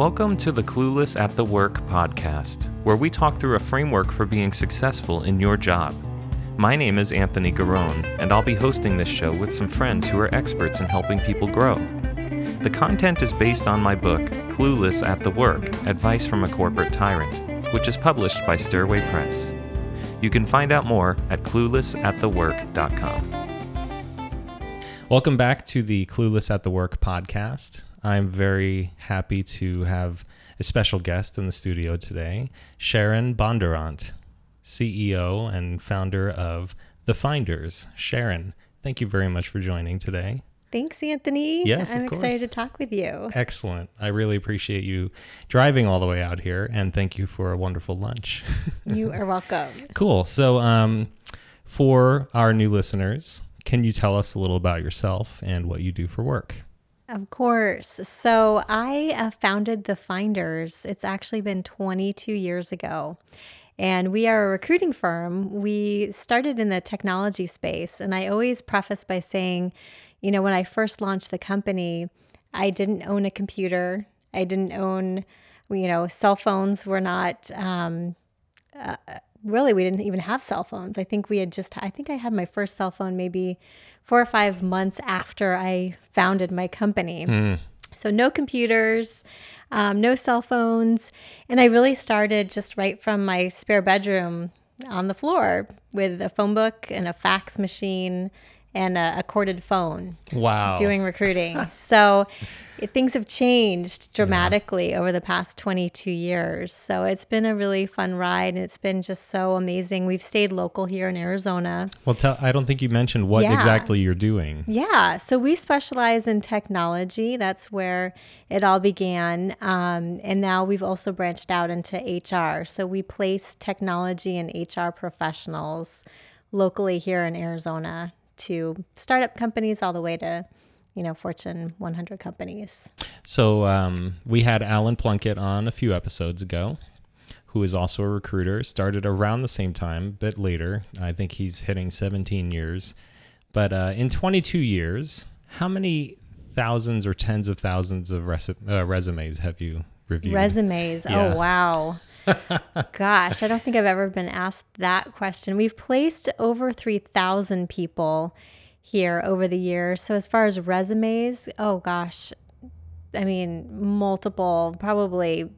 Welcome to the Clueless at the Work podcast, where we talk through a framework for being successful in your job. My name is Anthony Garone, and I'll be hosting this show with some friends who are experts in helping people grow. The content is based on my book, Clueless at the Work Advice from a Corporate Tyrant, which is published by Stairway Press. You can find out more at cluelessatthework.com. Welcome back to the Clueless at the Work podcast. I'm very happy to have a special guest in the studio today, Sharon Bondurant, CEO and founder of The Finders. Sharon, thank you very much for joining today. Thanks, Anthony. Yes, I'm excited to talk with you. Excellent. I really appreciate you driving all the way out here, and thank you for a wonderful lunch. You are welcome. cool. So, um, for our new listeners, can you tell us a little about yourself and what you do for work? Of course. So I uh, founded The Finders. It's actually been 22 years ago. And we are a recruiting firm. We started in the technology space. And I always preface by saying, you know, when I first launched the company, I didn't own a computer. I didn't own, you know, cell phones were not, um, uh, really, we didn't even have cell phones. I think we had just, I think I had my first cell phone maybe four or five months after I founded my company. So, no computers, um, no cell phones. And I really started just right from my spare bedroom on the floor with a phone book and a fax machine and a, a corded phone Wow. doing recruiting. so it, things have changed dramatically over the past 22 years. So it's been a really fun ride and it's been just so amazing. We've stayed local here in Arizona. well, tell, I don't think you mentioned what Yeah. exactly you're doing. Yeah, so we specialize in technology. That's where it all began. Um, and now we've also branched out into HR. So we place technology and HR professionals locally here in Arizona to startup companies all the way to, you know, Fortune 100 companies. So um, we had Alan Plunkett on a few episodes ago, who is also a recruiter. Started around the same time, a bit later. I think he's hitting 17 years. But uh, in 22 years, how many thousands or tens of thousands of uh, resumes have you reviewed? Resumes. Yeah. Oh, wow. Gosh, I don't think I've ever been asked that question. We've placed over 3,000 people here over the years. So, as far as resumes, oh gosh, I mean, multiple, probably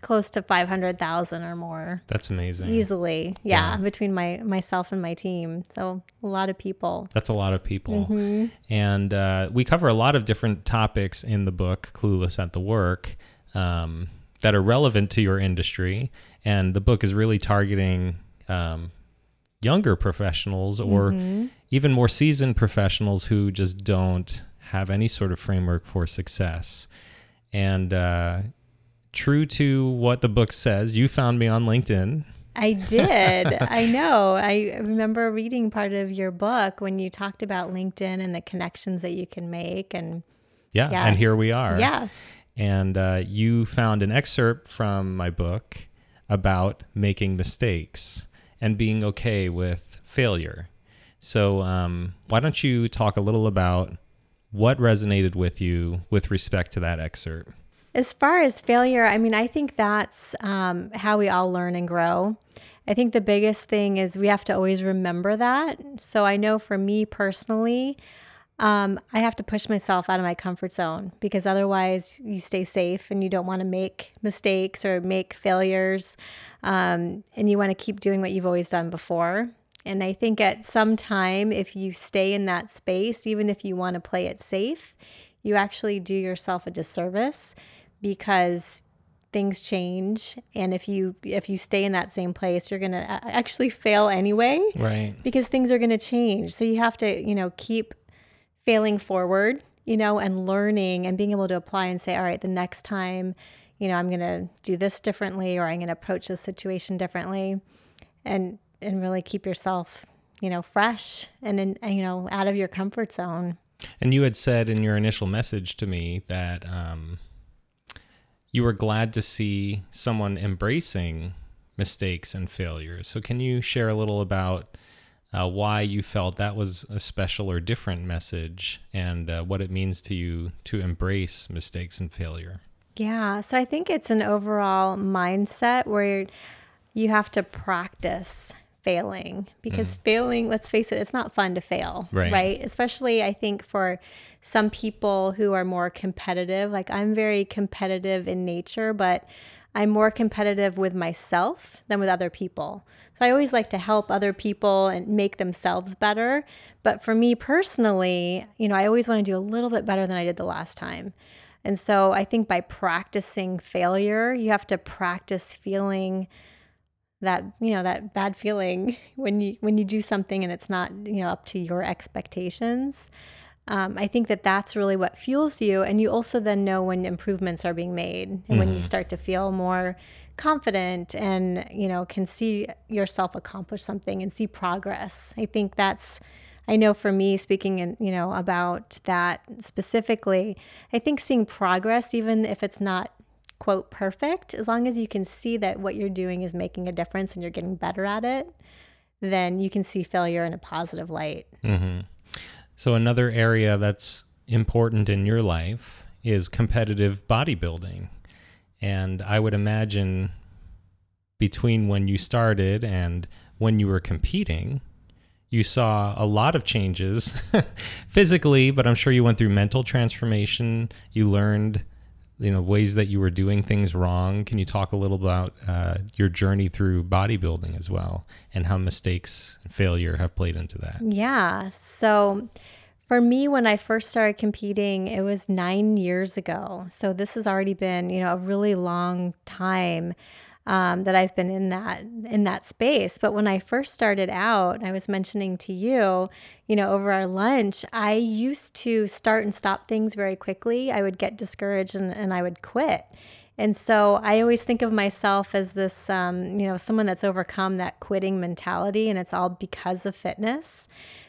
close to 500,000 or more That's amazing. easily. Yeah, Yeah. between my myself and my team. So, a lot of people. That's a lot of people. Mm-hmm. And uh, we cover a lot of different topics in the book, Clueless at the Work, um, that are relevant to your industry. And the book is really targeting um, younger professionals or Mm-hmm. even more seasoned professionals who just don't have any sort of framework for success. And uh, true to what the book says, you found me on LinkedIn. I did. I know. I remember reading part of your book when you talked about LinkedIn and the connections that you can make. And Yeah, Yeah. and here we are. yeah, and uh, you found an excerpt from my book about making mistakes and being okay with failure. So, um, why don't you talk a little about what resonated with you with respect to that excerpt? as far as failure, I mean, I think that's um, how we all learn and grow. I think the biggest thing is we have to always remember that. So I know for me personally, um, I have to push myself out of my comfort zone because otherwise you stay safe and you don't want to make mistakes or make failures. Um, and you want to keep doing what you've always done before. And I think at some time, if you stay in that space, even if you want to play it safe, you actually do yourself a disservice because things change and if you if you stay in that same place you're going to actually fail anyway Right. because things are going to change. So you have to, you know, keep failing forward, you know, and learning and being able to apply and say, all right, the next time, you know, I'm going to do this differently or I'm going to approach this situation differently and and really keep yourself, you know, fresh and, in, you know, out of your comfort zone. And you had said in your initial message to me that um, you were glad to see someone embracing mistakes and failures. So, can you share a little about uh, why you felt that was a special or different message and uh, what it means to you to embrace mistakes and failure? Yeah. So I think it's an overall mindset where you have to practice failing because mm. failing, let's face it, it's not fun to fail. Right. Right. Especially, I think, for some people who are more competitive. Like I'm very competitive in nature, but I'm more competitive with myself than with other people. So I always like to help other people and make themselves better. But for me personally, you know, I always want to do a little bit better than I did the last time. And so I think by practicing failure, you have to practice feeling that, you know, that bad feeling when you when you do something and it's not, you know, up to your expectations. Um, I think that that's really what fuels you. And you also then know when improvements are being made and mm-hmm. when you mm-hmm. start to feel more confident and, you know, can see yourself accomplish something and see progress. I think that's, I know for me speaking in, you know, about that specifically, I think seeing progress, even if it's not quote perfect, as long as you can see that what you're doing is making a difference and you're getting better at it, then you can see failure in a positive light. Mm-hmm. So, another area that's important in your life is competitive bodybuilding. And I would imagine between when you started and when you were competing, you saw a lot of changes physically, but I'm sure you went through mental transformation. You learned, you know, ways that you were doing things wrong. Can you talk a little about uh, your journey through bodybuilding as well and how mistakes and failure have played into that? Yeah. So, for me, when I first started competing, it was nine years ago. So this has already been, you know, a really long time um, that I've been in that in that space. But when I first started out, I was mentioning to you, you know, over our lunch, I used to start and stop things very quickly. I would get discouraged and, and I would quit. And so I always think of myself as this, um, you know, someone that's overcome that quitting mentality, and it's all because of fitness.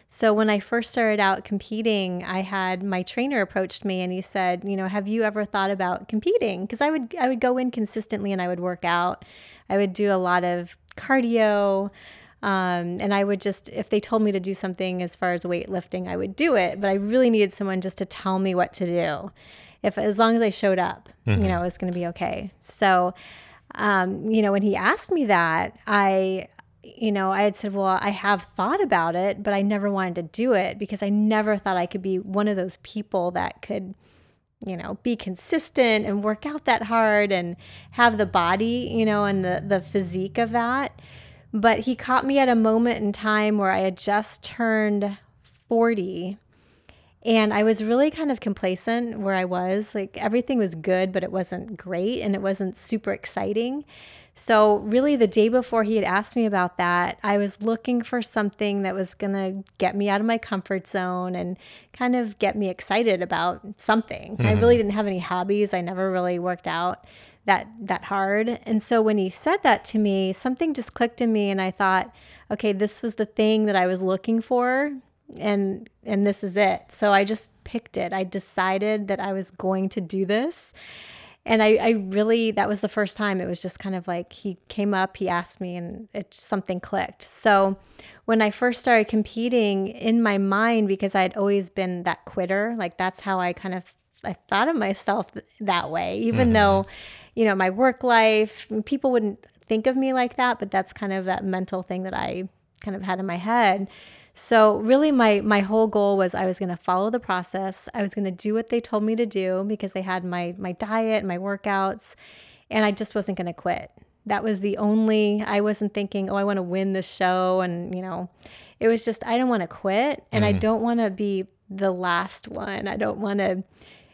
So when I first started out competing, I had my trainer approached me and he said, you know, have you ever thought about competing? Because I would I would go in consistently and I would work out. I would do a lot of cardio. Um, and I would just, if they told me to do something as far as weightlifting, I would do it. But I really needed someone just to tell me what to do. If as long as I showed up, mm-hmm. you know, it was going to be okay. So, um, you know, when he asked me that, I you know, I had said, well, I have thought about it, but I never wanted to do it because I never thought I could be one of those people that could, you know, be consistent and work out that hard and have the body, you know, and the the physique of that. But he caught me at a moment in time where I had just turned 40 and I was really kind of complacent where I was. Like everything was good, but it wasn't great and it wasn't super exciting. So, really, the day before he had asked me about that, I was looking for something that was going to get me out of my comfort zone and kind of get me excited about something. Mm-hmm. I really didn't have any hobbies. I never really worked out that that hard. And so when he said that to me, something just clicked in me and I thought, okay, this was the thing that I was looking for and and this is it. So I just picked it. I decided that I was going to do this and I, I really that was the first time it was just kind of like he came up he asked me and it something clicked so when i first started competing in my mind because i'd always been that quitter like that's how i kind of i thought of myself that way even mm-hmm. though you know my work life people wouldn't think of me like that but that's kind of that mental thing that i kind of had in my head so really my my whole goal was I was going to follow the process. I was going to do what they told me to do because they had my my diet, and my workouts, and I just wasn't going to quit. That was the only I wasn't thinking, "Oh, I want to win this show." And, you know, it was just I don't want to quit and mm. I don't want to be the last one. I don't want to,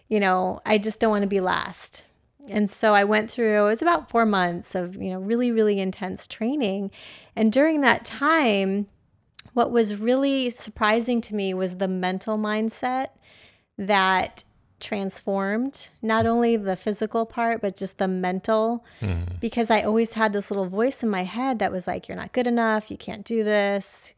you know, I just don't want to be last. And so I went through it was about 4 months of, you know, really really intense training. And during that time, what was really surprising to me was the mental mindset that transformed not only the physical part but just the mental mm-hmm. because i always had this little voice in my head that was like you're not good enough you can't do this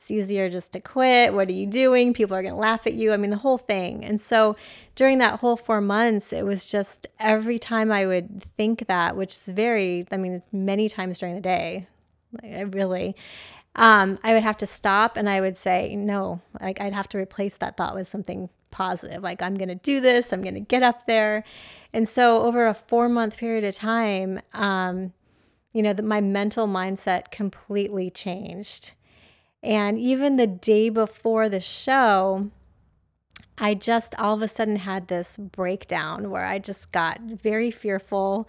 it's easier just to quit what are you doing people are going to laugh at you i mean the whole thing and so during that whole four months it was just every time i would think that which is very i mean it's many times during the day like, i really um, I would have to stop and I would say, no, like I'd have to replace that thought with something positive. Like, I'm going to do this, I'm going to get up there. And so, over a four month period of time, um, you know, that my mental mindset completely changed. And even the day before the show, I just all of a sudden had this breakdown where I just got very fearful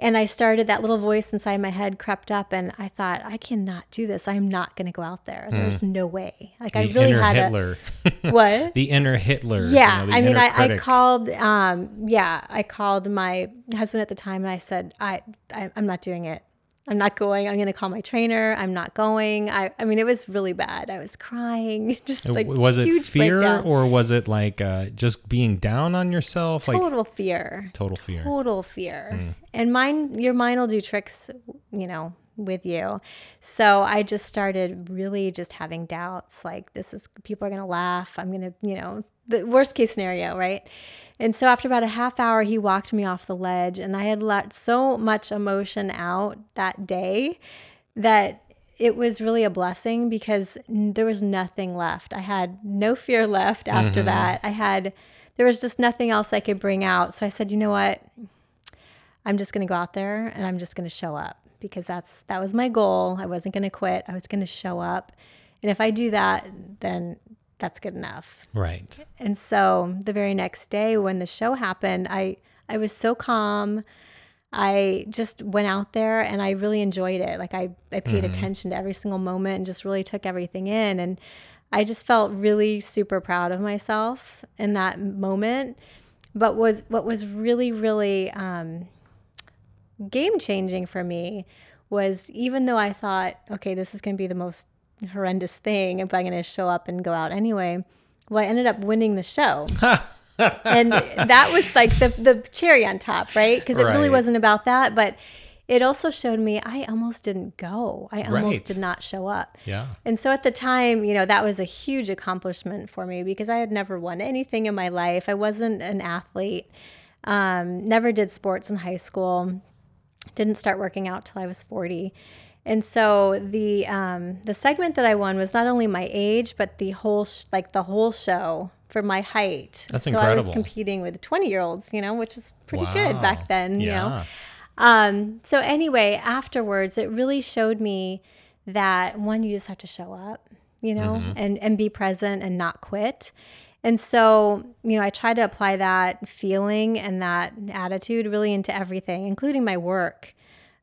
and I started that little voice inside my head crept up, and I thought, I cannot do this. I'm not going to go out there. There's mm. no way. Like the I really inner had Hitler. A, what? the inner Hitler. Yeah, you know, I mean, I, I, called. Um, yeah, I called my husband at the time, and I said, I, I I'm not doing it. I'm not going. I'm going to call my trainer. I'm not going. I, I mean, it was really bad. I was crying. Just like was it fear breakdown. or was it like uh, just being down on yourself? Total like, fear. Total fear. Total fear. Mm. And mine, your mind will do tricks, you know, with you. So I just started really just having doubts. Like this is people are going to laugh. I'm going to, you know, the worst case scenario, right? And so after about a half hour, he walked me off the ledge, and I had let so much emotion out that day that it was really a blessing because there was nothing left. I had no fear left after mm-hmm. that. I had, there was just nothing else I could bring out. So I said, you know what? I'm just going to go out there and I'm just going to show up because that's, that was my goal. I wasn't going to quit. I was going to show up. And if I do that, then that's good enough. Right. And so the very next day when the show happened, I I was so calm. I just went out there and I really enjoyed it. Like I I paid mm-hmm. attention to every single moment and just really took everything in and I just felt really super proud of myself in that moment. But was what was really really um, game changing for me was even though I thought, okay, this is going to be the most horrendous thing if I'm going to show up and go out anyway. Well, I ended up winning the show. and that was like the the cherry on top, right? Because it right. really wasn't about that, but it also showed me I almost didn't go. I almost right. did not show up. Yeah. And so at the time, you know, that was a huge accomplishment for me because I had never won anything in my life. I wasn't an athlete. Um, never did sports in high school. Didn't start working out till I was 40. And so the um, the segment that I won was not only my age, but the whole sh- like the whole show for my height. That's incredible. so incredible. I was competing with 20 year olds, you know, which was pretty wow. good back then, yeah. you know. Um, so anyway, afterwards, it really showed me that one, you just have to show up, you know, mm-hmm. and and be present and not quit. And so, you know, I try to apply that feeling and that attitude really into everything, including my work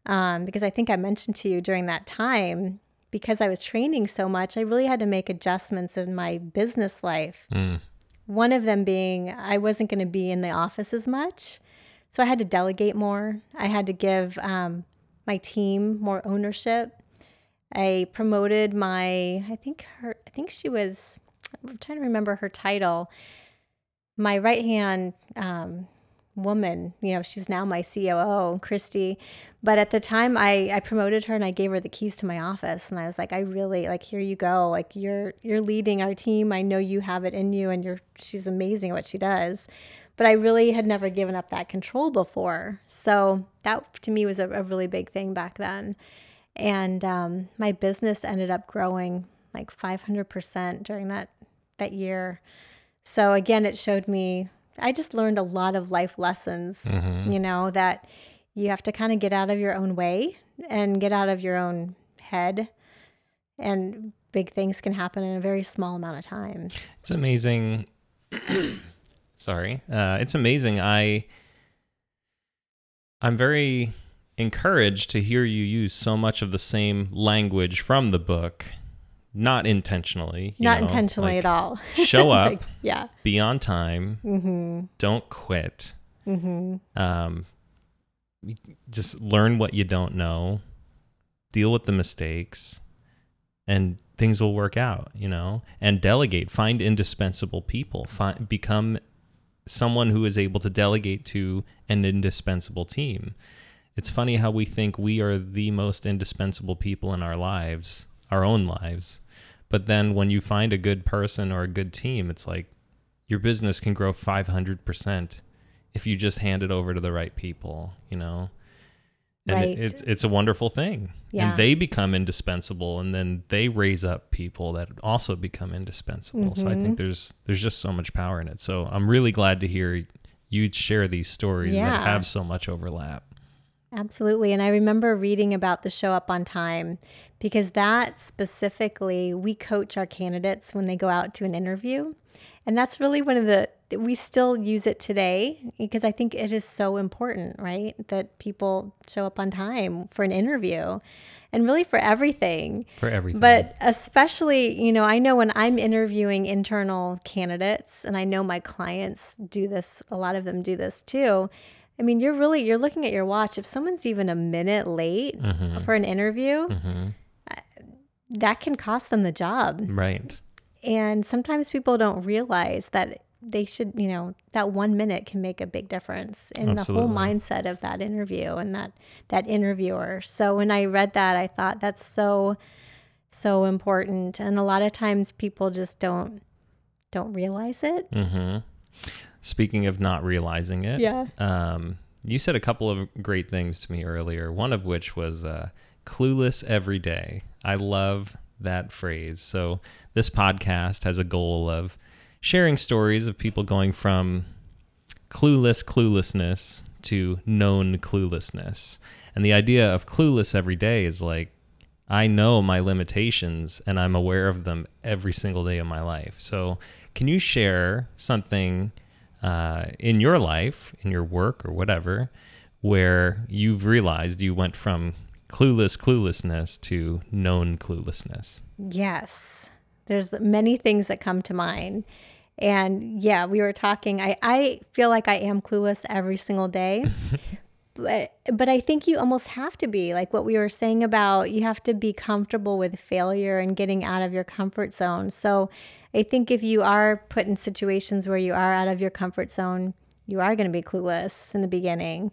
um, because I think I mentioned to you during that time, because I was training so much, I really had to make adjustments in my business life. Mm. One of them being I wasn't going to be in the office as much. So I had to delegate more. I had to give um, my team more ownership. I promoted my, I think her, I think she was, I'm trying to remember her title. My right hand um, woman. You know, she's now my COO, Christy. But at the time, I I promoted her and I gave her the keys to my office, and I was like, I really like, here you go. Like you're you're leading our team. I know you have it in you, and you're she's amazing at what she does. But I really had never given up that control before, so that to me was a, a really big thing back then. And um, my business ended up growing like 500% during that that year. So again, it showed me I just learned a lot of life lessons, mm-hmm. you know, that you have to kind of get out of your own way and get out of your own head. And big things can happen in a very small amount of time. It's amazing. Sorry. Uh, it's amazing. I I'm very encouraged to hear you use so much of the same language from the book not intentionally. not know, intentionally like, at all. show up. like, yeah. Be on time. Mm-hmm. Don't quit. Mm-hmm. Um, just learn what you don't know. Deal with the mistakes, and things will work out. You know, and delegate. Find indispensable people. Find become someone who is able to delegate to an indispensable team. It's funny how we think we are the most indispensable people in our lives, our own lives but then when you find a good person or a good team, it's like your business can grow 500% if you just hand it over to the right people, you know? And Right. it, it's it's a wonderful thing. Yeah. And they become indispensable and then they raise up people that also become indispensable. So I Mm-hmm. think there's there's just so much power in it. So I'm really glad to hear you share these stories Yeah. that have so much overlap. Absolutely. And I remember reading about the show up on time because that specifically, we coach our candidates when they go out to an interview. And that's really one of the, we still use it today because I think it is so important, right? That people show up on time for an interview and really for everything. For everything. But especially, you know, I know when I'm interviewing internal candidates, and I know my clients do this, a lot of them do this too. I mean, you're really you're looking at your watch. If someone's even a minute late Mhm. for an interview, Mhm. That can cost them the job. Right. And sometimes people don't realize that they should, you know, that one minute can make a big difference in the whole mindset of that interview and that that interviewer. So when I read that, I thought that's so so important. And a lot of times people just don't don't realize it. Mm-hmm. Speaking of not realizing it, Yeah. um, you said a couple of great things to me earlier. One of which was uh, "clueless every day." I love that phrase. So this podcast has a goal of sharing stories of people going from clueless cluelessness to known cluelessness. And the idea of clueless every day is like I know my limitations and I'm aware of them every single day of my life. So, can you share something uh, in your life, in your work or whatever, where you've realized you went from clueless cluelessness to known cluelessness? Yes. There's many things that come to mind. And yeah, we were talking. I, I feel like I am clueless every single day. but but I think you almost have to be like what we were saying about you have to be comfortable with failure and getting out of your comfort zone. So I think if you are put in situations where you are out of your comfort zone, you are going to be clueless in the beginning.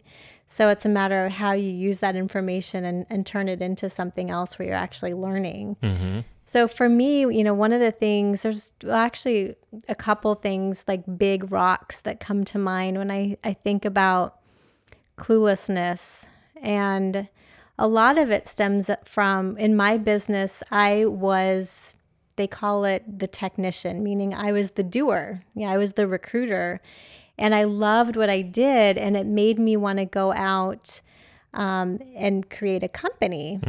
So it's a matter of how you use that information and, and turn it into something else where you're actually learning. Mm-hmm. So for me, you know, one of the things, there's actually a couple things like big rocks that come to mind when I, I think about cluelessness. And a lot of it stems from, in my business, I was, they call it the technician, meaning I was the doer. Yeah, I was the recruiter. And I loved what I did. And it made me want to go out um, and create a company.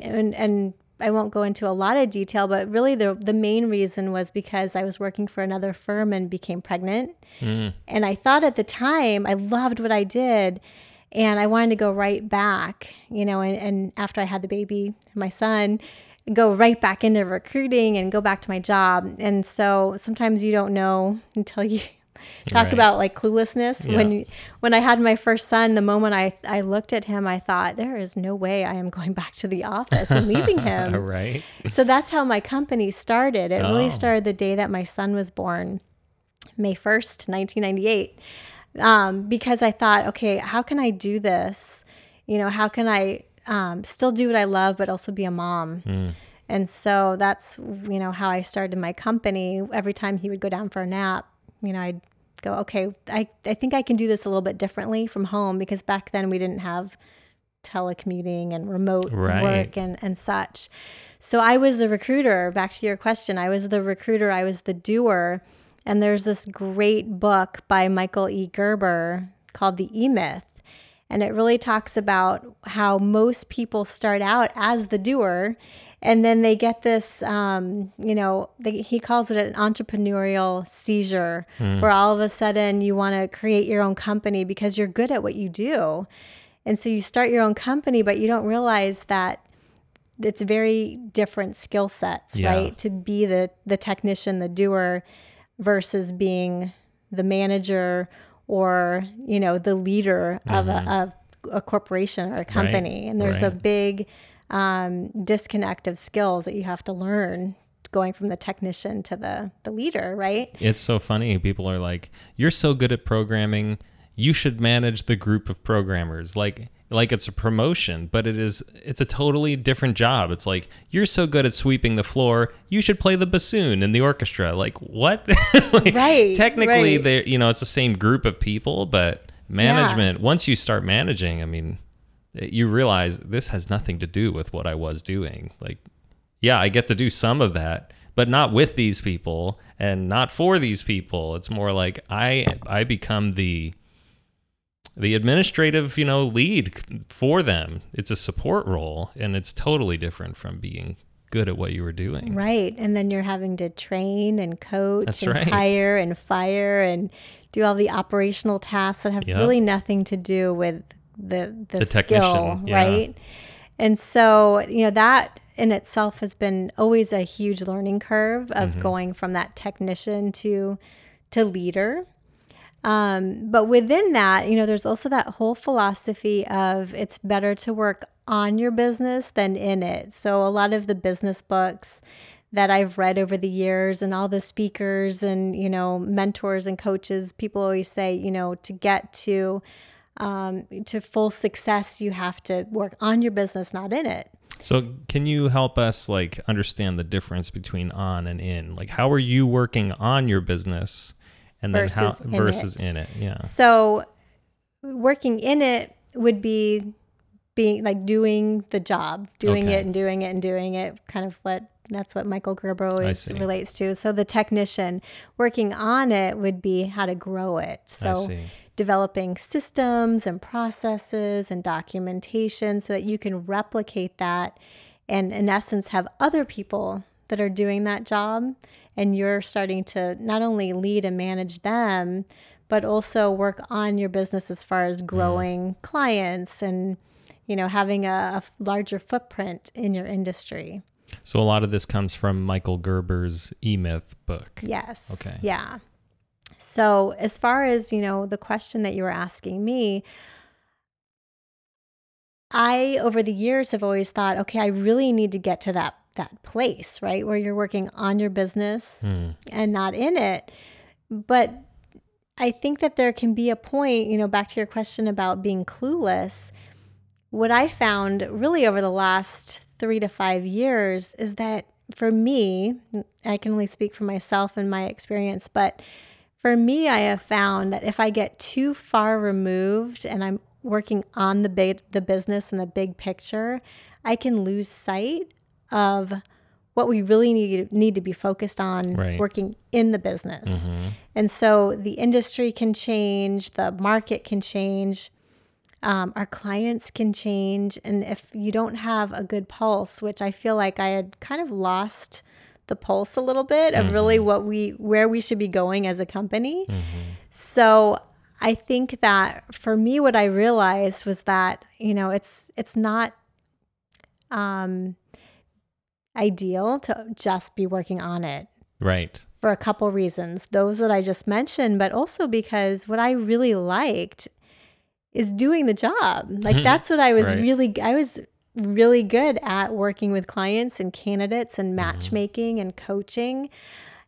And, and I won't go into a lot of detail, but really the the main reason was because I was working for another firm and became pregnant. Mm. And I thought at the time I loved what I did and I wanted to go right back, you know, and, and after I had the baby, my son, go right back into recruiting and go back to my job. And so sometimes you don't know until you talk Right. about like cluelessness Yeah. when when I had my first son the moment I I looked at him I thought there is no way I am going back to the office and leaving him right. so that's how my company started. It Oh. really started the day that my son was born, May 1st, 1998. Um, because I thought, okay, how can I do this? You know, how can I um, still do what I love, but also be a mom? Mm. And so that's, you know, how I started my company. Every time he would go down for a nap, you know, I'd go, okay, I, I think I can do this a little bit differently from home because back then we didn't have telecommuting and remote Right. work and, and such. So I was the recruiter. Back to your question, I was the recruiter, I was the doer. And there's this great book by Michael E. Gerber called The E Myth. And it really talks about how most people start out as the doer and then they get this, um, you know, they, he calls it an entrepreneurial seizure where all of a sudden you want to create your own company because you're good at what you do. And so you start your own company, but you don't realize that it's very different skill sets, Yeah. right? To be the the technician, the doer versus being the manager or, you know, the leader of, a, of a corporation or a company. And there's a big um, disconnect of skills that you have to learn going from the technician to the the leader, right? It's so funny. People are like, "You're so good at programming. You should manage the group of programmers." Like, like it's a promotion, but it is. It's a totally different job. It's like you're so good at sweeping the floor. You should play the bassoon in the orchestra. Like what? Like, Right, Technically, right. they you know it's the same group of people, but management. Once you start managing, I mean, you realize this has nothing to do with what I was doing. Like, yeah, I get to do some of that, but not with these people and not for these people. It's more like I I become the the administrative, you know, lead for them. It's a support role and it's totally different from being good at what you were doing. Right. And then you're having to train and coach That's and right. hire and fire and do all the operational tasks that have Yep. really nothing to do with the the, The skill, yeah. right? And so, you know, that in itself has been always a huge learning curve of Mm-hmm. going from that technician to to leader. Um, but within that, you know, there's also that whole philosophy of it's better to work on your business than in it. So a lot of the business books that I've read over the years and all the speakers and, you know, mentors and coaches, people always say, you know, to get to um, to full success, you have to work on your business, not in it. So, can you help us like understand the difference between on and in? Like, how are you working on your business, and then how Versus in versus it. in it? Yeah. So working in it would be being like doing the job, doing Okay. it and doing it and doing it, kind of what that's what Michael Gerber always relates to. So the technician working on it would be how to grow it. I So see. Developing systems and processes and documentation so that you can replicate that and in essence have other people that are doing that job and you're starting to not only lead and manage them but also work on your business as far as mm. growing clients and you know having a, a larger footprint in your industry So a lot of this comes from Michael Gerber's E Myth book. Yes. Okay. Yeah. So, as far as, you know, the question that you were asking me, I over the years have always thought, okay, I really need to get to that that place, right? Where you're working on your business Hmm. and not in it. But I think that there can be a point, you know, back to your question about being clueless. What I found really over the last three to five years is that for me, I can only speak for myself and my experience, but for me, I have found that if I get too far removed and I'm working on the big, the business and the big picture, I can lose sight of what we really need need to be focused on Right. working in the business. Mhm. And so the industry can change, the market can change, um, our clients can change. And if you don't have a good pulse, which I feel like I had kind of lost the pulse a little bit of really mm-hmm. what we where we should be going as a company. Mm-hmm. So I think that for me what I realized was that, you know, it's it's not um ideal to just be working on it Right. for a couple reasons. Those that I just mentioned, but also because what I really liked is doing the job. Like mm-hmm. that's what I was Right. really I was really good at working with clients and candidates and matchmaking and coaching.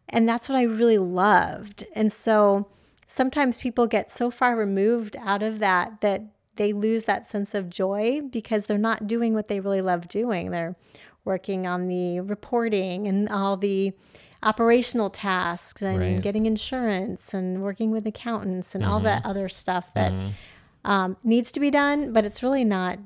And that's what I really loved. And so sometimes people get so far removed out of that that they lose that sense of joy because they're not doing what they really love doing. They're working on the reporting and all the operational tasks and Right. getting insurance and working with accountants and all that other stuff that Mhm. um, needs to be done, but it's really not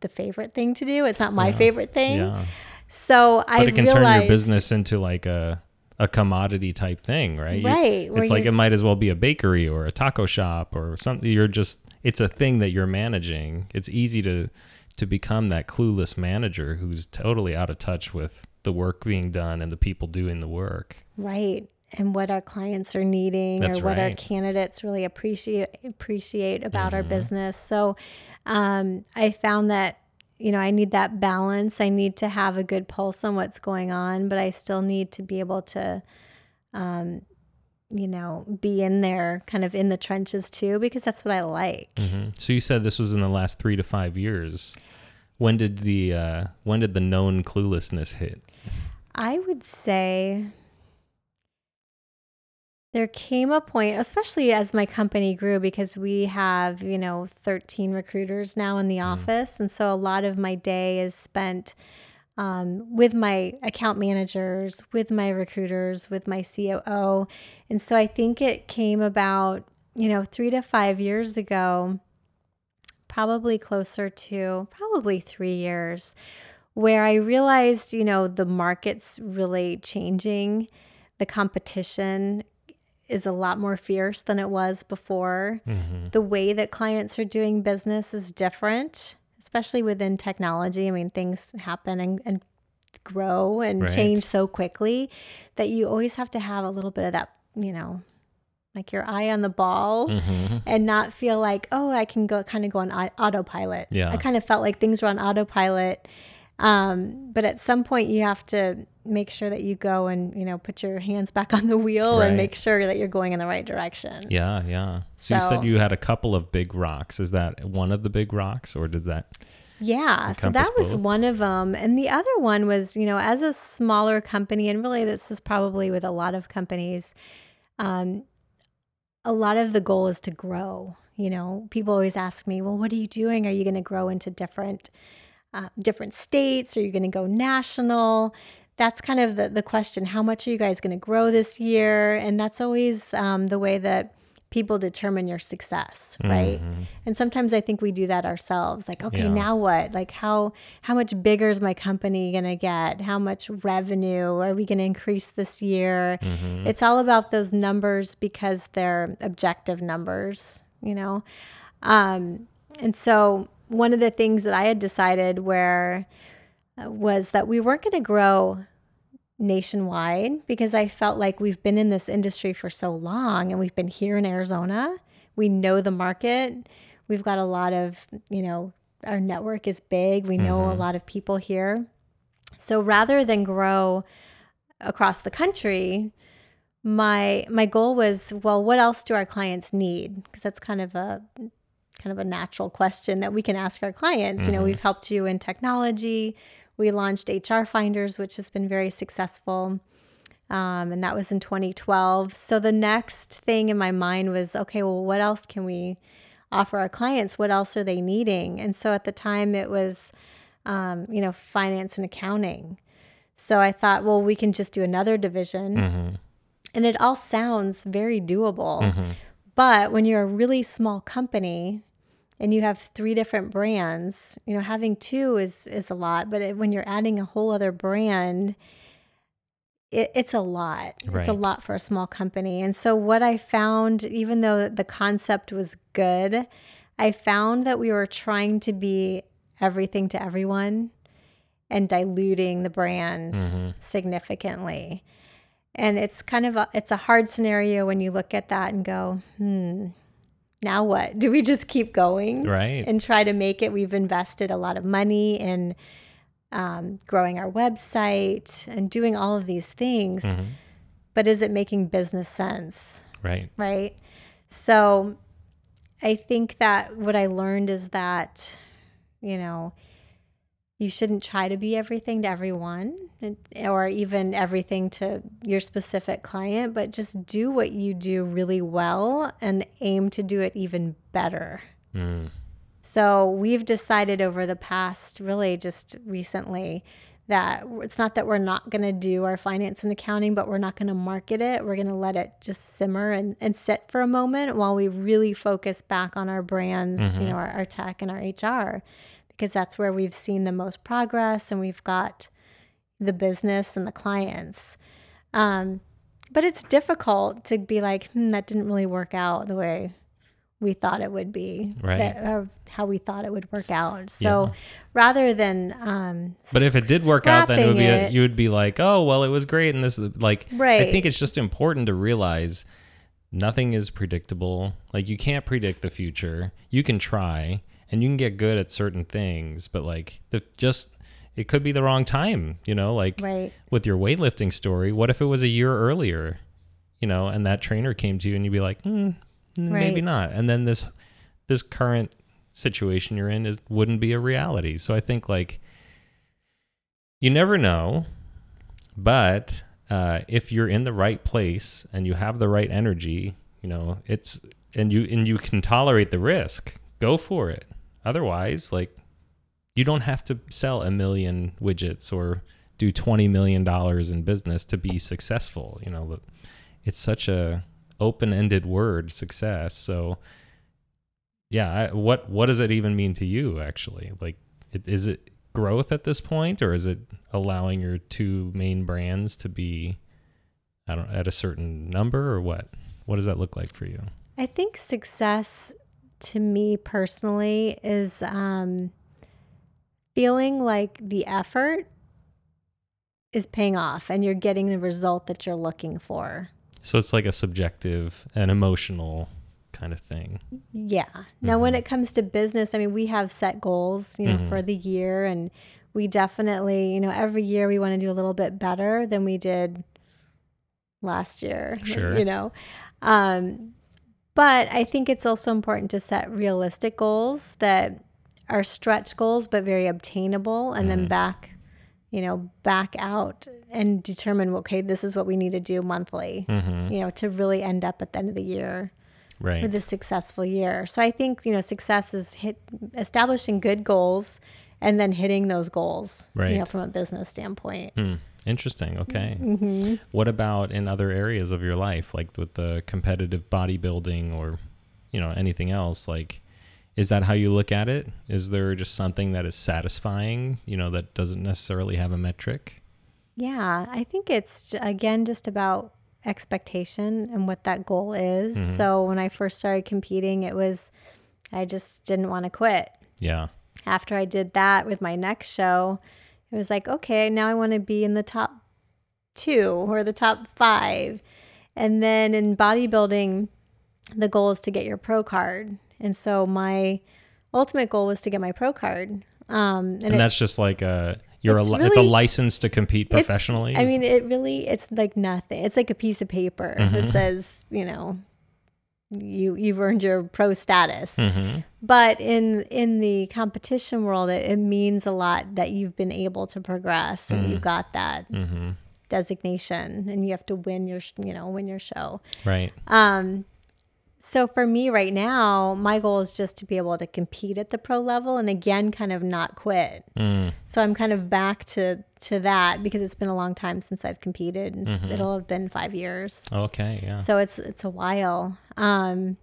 the favorite thing to do. It's not my Yeah. favorite thing. Yeah. So I But it can realized, turn your business into like a a commodity type thing, right? Right, it's like it might as well be a bakery or a taco shop or something. You're just it's a thing that you're managing. It's easy to to become that clueless manager who's totally out of touch with the work being done and the people doing the work. right and what our clients are needing That's or what our candidates really appreciate appreciate about our Mhm. business. So um, I found that you know I need that balance. I need to have a good pulse on what's going on, but I still need to be able to. Um, you know, be in there kind of in the trenches too, because that's what I like. hmm So you said this was in the last three to five years. When did the uh, when did the known cluelessness hit? I would say there came a point, especially as my company grew, because we have, you know, 13 recruiters now in the office. And so a lot of my day is spent um, with my account managers, with my recruiters, with my COO. And so I think it came about, you know, three to five years ago. probably closer to probably three years, where I realized, you know, the market's really changing. The competition is a lot more fierce than it was before. Mm-hmm. The way that clients are doing business is different, especially within technology. I mean, things happen and, and grow and Right. change so quickly that you always have to have a little bit of that, you know, like your eye on the ball Mm-hmm. and not feel like, oh, I can go kind of go on autopilot. Yeah. I kind of felt like things were on autopilot. Um, but at some point you have to make sure that you go and, you know, put your hands back on the wheel Right. and make sure that you're going in the right direction. Yeah, yeah. So, you said you had a couple of big rocks. Is that one of the big rocks, or did that? Yeah, so that was both? one of them. And the other one was, you know, as a smaller company, and really this is probably with a lot of companies, um, a lot of the goal is to grow. You know, people always ask me, well, what are you doing? Are you going to grow into different uh, different states? Are you going to go national? That's kind of the, the question. How much are you guys going to grow this year? And that's always um, the way that people determine your success, right? Mhm. And sometimes I think we do that ourselves. Like, okay, Yeah. now what? Like how how much bigger is my company going to get? How much revenue are we going to increase this year? Mhm. It's all about those numbers because they're objective numbers, you know. Um, and so one of the things that I had decided where uh, was that we weren't going to grow nationwide because I felt like we've been in this industry for so long and we've been here in Arizona. We know the market. We've got a lot of, you know, our network is big. We know a Mhm. lot of people here. So rather than grow across the country, my my goal was, well, what else do our clients need? Because that's kind of a kind of a natural question that we can ask our clients. You know, Mhm. we've helped you in technology. We launched HR Finders, which has been very successful. Um, and that was in 2012. So the next thing in my mind was, okay, well, what else can we offer our clients? What else are they needing? And so at the time, it was, um, you know, finance and accounting. So I thought, well, we can just do another division. Mhm. And it all sounds very doable. Mhm. But when you're a really small company and you have three different brands, you know, having two is is a lot. But it, when you're adding a whole other brand, it, it's a lot. It's a lot for a small company. And so what I found, even though the concept was good, I found that we were trying to be everything to everyone and diluting the brand Mhm. significantly. And it's kind of a, it's a hard scenario when you look at that and go, hmm, now what? Do we just keep going Right. and try to make it? We've invested a lot of money in um, growing our website and doing all of these things, Mhm. but is it making business sense? Right. right? So I think that what I learned is that, you know, you shouldn't try to be everything to everyone or even everything to your specific client, but just do what you do really well and aim to do it even better. Mm. So we've decided over the past, really just recently, that it's not that we're not going to do our finance and accounting, but we're not going to market it. We're going to let it just simmer and, and sit for a moment while we really focus back on our brands, you know, our, our tech and our HR, because that's where we've seen the most progress and we've got the business and the clients. Um, but it's difficult to be like, hmm, that didn't really work out the way we thought it would be, Right. that- or how we thought it would work out. So Yeah. rather than, um, But if it did work out, then it would be a, you would be like, oh well, it was great, and this is like I think it's just important to realize nothing is predictable. Like you can't predict the future. You can try, and you can get good at certain things, but like the just it could be the wrong time. You know, like right, with your weightlifting story, what if it was a year earlier? You know, and that trainer came to you, and you'd be like, mm, maybe Right. not. And then this this current situation you're in is wouldn't be a reality. So I think like you never know, but uh, if you're in the right place and you have the right energy, you know, it's and you and you can tolerate the risk, go for it. Otherwise, like you don't have to sell a million widgets or do 20 million dollars in business to be successful, you know, it's such a open-ended word success. So yeah, I, what what does it even mean to you actually? Like, it, is it growth at this point, or is it allowing your two main brands to be, I don't at a certain number, or what? What does that look like for you? I think success to me personally is um, feeling like the effort is paying off and you're getting the result that you're looking for. So it's like a subjective and emotional kind of thing. Yeah. Now, mm-hmm. when it comes to business, I mean, we have set goals, you know, mm-hmm. for the year, and we definitely, you know, every year we want to do a little bit better than we did last year. Sure. You know, um, but I think it's also important to set realistic goals that are stretch goals but very obtainable, and mm-hmm. then back you know, back out and determine, okay, this is what we need to do monthly, mm-hmm. you know, to really end up at the end of the year right. with a successful year. So I think, you know, success is hit establishing good goals and then hitting those goals, right. you know, from a business standpoint. Hmm. Interesting. Okay. Mm-hmm. What about in other areas of your life, like with the competitive bodybuilding or, you know, anything else? Like, is that how you look at it? Is there just something that is satisfying, you know, that doesn't necessarily have a metric? Yeah, I think it's again just about expectation and what that goal is. Mm-hmm. So when I first started competing, it was I just didn't want to quit. Yeah. After I did that with my next show, it was like, okay, now I want to be in the top 2 or the top 5. And then in bodybuilding, the goal is to get your pro card. And so my ultimate goal was to get my pro card. Um, and, and it, that's just like a you're it's a really, it's a license to compete professionally. I mean, it really it's like nothing. It's like a piece of paper mm-hmm. that says you know you you've earned your pro status. Mm-hmm. But in in the competition world, it, it, means a lot that you've been able to progress and mm-hmm. you got that. Mm-hmm. designation and you have to win your you know win your show right um so for me right now, my goal is just to be able to compete at the pro level and again kind of not quit. Mm. So I'm kind of back to to that because it's been a long time since I've competed. Mm-hmm. It'll have been 5 years. Okay, yeah. So it's it's a while. Um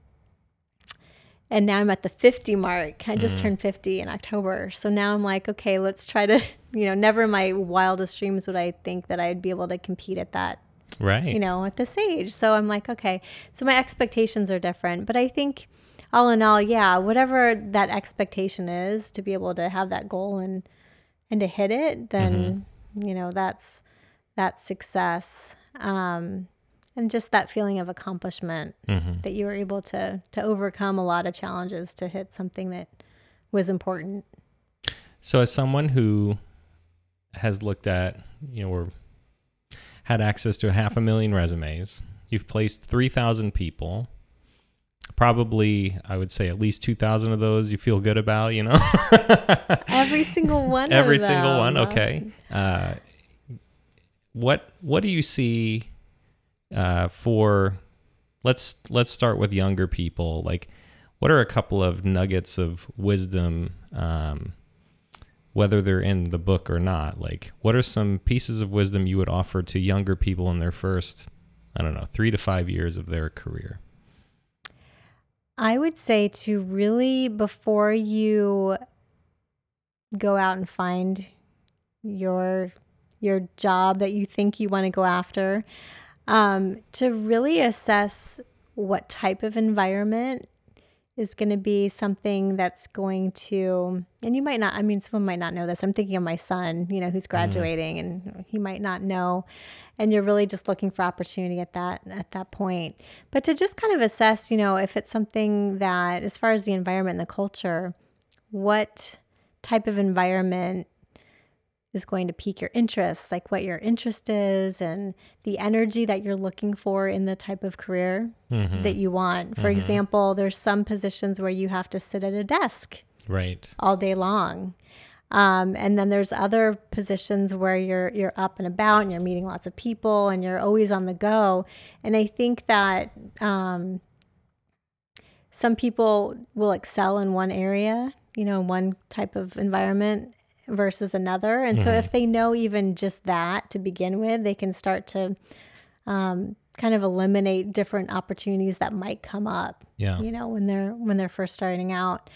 and now I'm at the 50 mark. I just mm. turned 50 in October. So now I'm like, okay, let's try to, you know, never in my wildest dreams would I think that I'd be able to compete at that right. you know at this age. So i'm like okay. So my expectations are different but i think all in all yeah whatever that expectation is to be able to have that goal and and to hit it then mm-hmm. you know that's that success. Um and just that feeling of accomplishment mm-hmm. that you were able to to overcome a lot of challenges to hit something that was important. So as someone who has looked at you know we're had access to a half a million resumes. You've placed 3,000 people. Probably, I would say at least 2,000 of those you feel good about, you know? Every single one Every single one, okay. Uh, what what do you see uh, for let's let's start with younger people like what are a couple of nuggets of wisdom um, whether they're in the book or not. Like, what are some pieces of wisdom you would offer to younger people in their first, I don't know, three to five years of their career? I would say to really, before you go out and find your your job that you think you want to go after, um, to really assess what type of environment is going to be something that's going to, and you might not, I mean, someone might not know this. I'm thinking of my son, you know, who's mm-hmm. graduating mm. and he might not know. And you're really just looking for opportunity at that, at that point. But to just kind of assess, you know, if it's something that, as far as the environment and the culture, what type of environment is going to pique your interest, like what your interest is and the energy that you're looking for in the type of career mm-hmm. that you want. For mm-hmm. example, there's some positions where you have to sit at a desk right all day long. Um, and then there's other positions where you're you're up and about and you're meeting lots of people and you're always on the go. And I think that um, some people will excel in one area, you know, one type of environment, versus another. And mm-hmm. so if they know even just that to begin with, they can start to um, kind of eliminate different opportunities that might come up Yeah. you know when they're when they're first starting out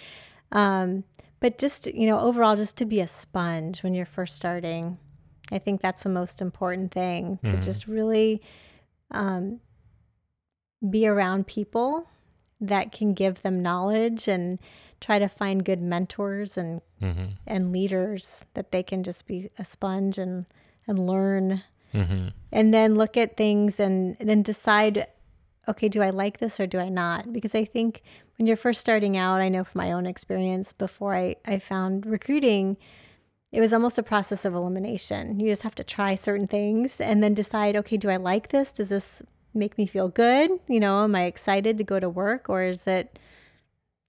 um, but just you know overall just to be a sponge when you're first starting i think that's the most important thing to Mhm. just really um, be around people that can give them knowledge and try to find good mentors and Mm-hmm. and leaders that they can just be a sponge and and learn. Mm-hmm. and then look at things and then decide okay do i like this or do i not? Because i think when you're first starting out i know from my own experience before i, I found recruiting it was almost a process of elimination. You just have to try certain things and then decide okay do i like this? Does this make me feel good? You know am i excited to go to work or is it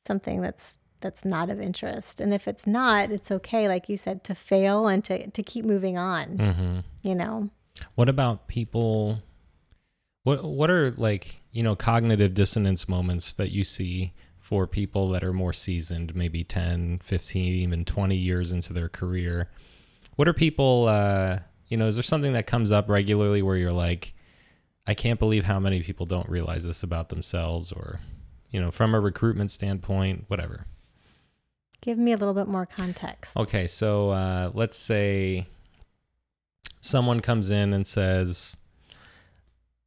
something that's that's not of interest and if it's not it's okay like you said to fail and to, to keep moving on Mm-hmm. you know What about people? What What are like you know cognitive dissonance moments that you see for people that are more seasoned, maybe 10, 15, even 20 years into their career? What are people, uh, you know, is there something that comes up regularly where you're like, I can't believe how many people don't realize this about themselves or, you know, from a recruitment standpoint, whatever? Give me a little bit more context. Okay, so uh, let's say someone comes in and says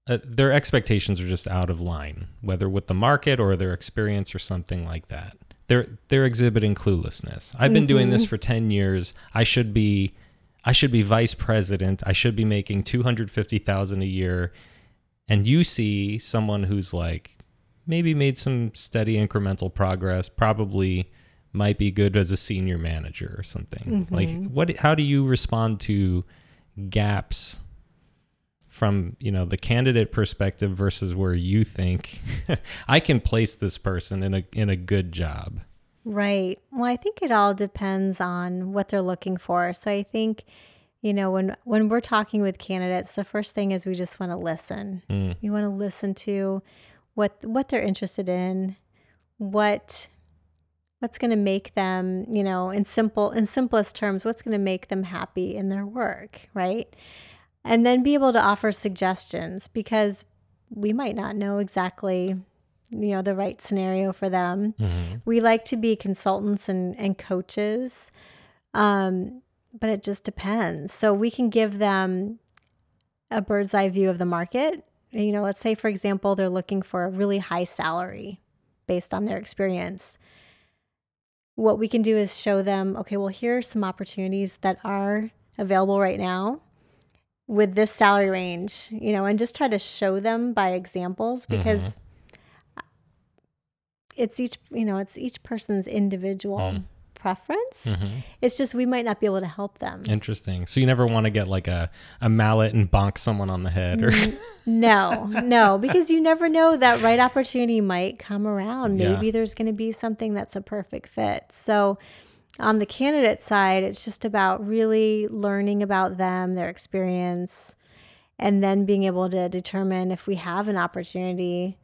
uh, their expectations are just out of line, whether with the market or their experience or something like that. They're they're exhibiting cluelessness. I've been doing this Mhm. for ten years. I should be I should be vice president. I should be making two hundred fifty thousand a year. And you see someone who's like maybe made some steady incremental progress, probably might be good as a senior manager or something. Like Mhm. what how do you respond to gaps from, you know, the candidate perspective versus where you think I can place this person in a in a good job? Right. Well, I think it all depends on what they're looking for. So I think, you know, when when we're talking with candidates, the first thing is we just want to listen. Mm, You want to listen to what what they're interested in, what what's going to make them, you know, in simple in simplest terms, what's going to make them happy in their work, right? And then be able to offer suggestions because we might not know exactly, you know, the right scenario for them. mhm. We like to be consultants and, and coaches, um, but it just depends. So we can give them a bird's eye view of the market. You know, let's say, for example, they're looking for a really high salary based on their experience. What we can do is show them, okay, well, here are some opportunities that are available right now with this salary range, you know, and just try to show them by examples because it's each, you know, it's each person's individual Mm. Preference. Mhm. It's just we might not be able to help them. Interesting. So you never want to get like a, a mallet and bonk someone on the head or no, no, because you never know that right opportunity might come around. Yeah. Maybe there's going to be something that's a perfect fit. So, on the candidate side, it's just about really learning about them, their experience, and then being able to determine if we have an opportunity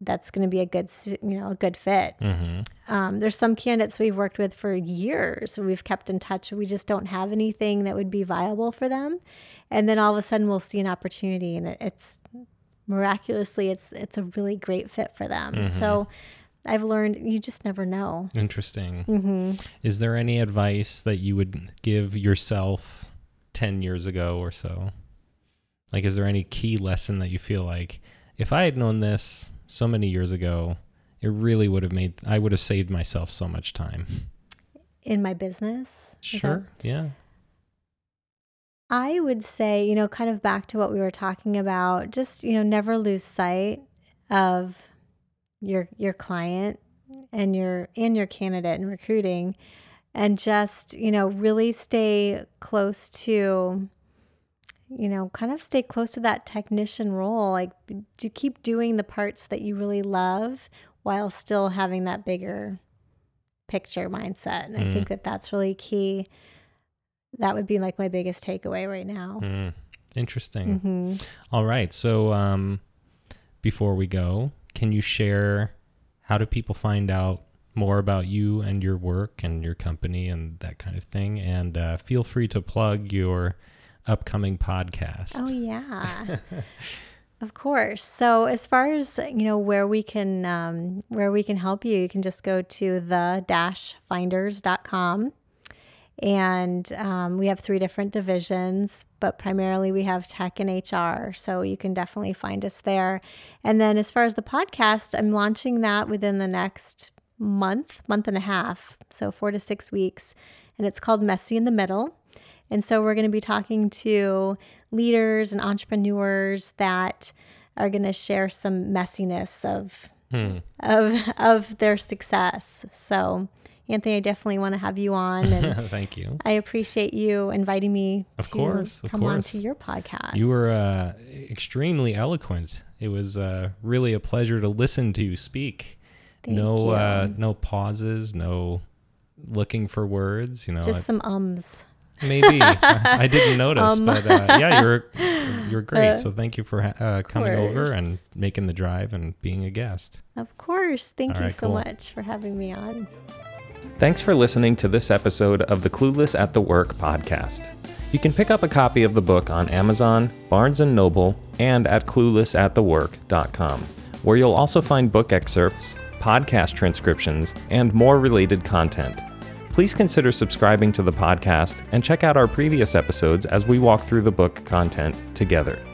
that's going to be a good, you know, a good fit. Mhm. Um, there's some candidates we've worked with for years. We've kept in touch. We just don't have anything that would be viable for them, and then all of a sudden we'll see an opportunity, and it, it's miraculously it's it's a really great fit for them. Mhm. So I've learned you just never know. Interesting. hmm Is there any advice that you would give yourself 10 years ago or so? Like, is there any key lesson that you feel like if I had known this so many years ago, it really would have made, I would have saved myself so much time? In my business, is that- Sure. Yeah. I would say, you know, kind of back to what we were talking about, just, you know, never lose sight of your your client and your and your candidate in recruiting and just, you know, really stay close to you know, kind of stay close to that technician role, like to keep doing the parts that you really love while still having that bigger picture mindset. And I Mm. think that that's really key. That would be like my biggest takeaway right now. Mm. Interesting. hmm All right. So, um, before we go, can you share how do people find out more about you and your work and your company and that kind of thing? And uh, feel free to plug your upcoming podcast. Oh yeah. Of course. So as far as you know, where we can um, where we can help you, you can just go to the dash finders.com. And um, we have three different divisions, but primarily we have tech and HR. So you can definitely find us there. And then as far as the podcast, I'm launching that within the next month, month and a half. So four to six weeks. And it's called Messy in the Middle. And so we're going to be talking to leaders and entrepreneurs that are going to share some messiness of hmm. of of their success. So, Anthony, I definitely want to have you on. And Thank you. I appreciate you inviting me of to course, of come course. on to your podcast. You were uh, extremely eloquent. It was uh, really a pleasure to listen to you speak. Thank no, uh, no pauses, no looking for words. You know, just some ums. Maybe I, I didn't notice, um, but uh, yeah, you're you're great. Uh, so thank you for uh, coming over and making the drive and being a guest. Of course, thank All you right, so cool. much for having me on. Thanks for listening to this episode of the Clueless at the Work podcast. You can pick up a copy of the book on Amazon, Barnes & Noble, and at cluelessatthework.com, where you'll also find book excerpts, podcast transcriptions, and more related content please consider subscribing to the podcast and check out our previous episodes as we walk through the book content together.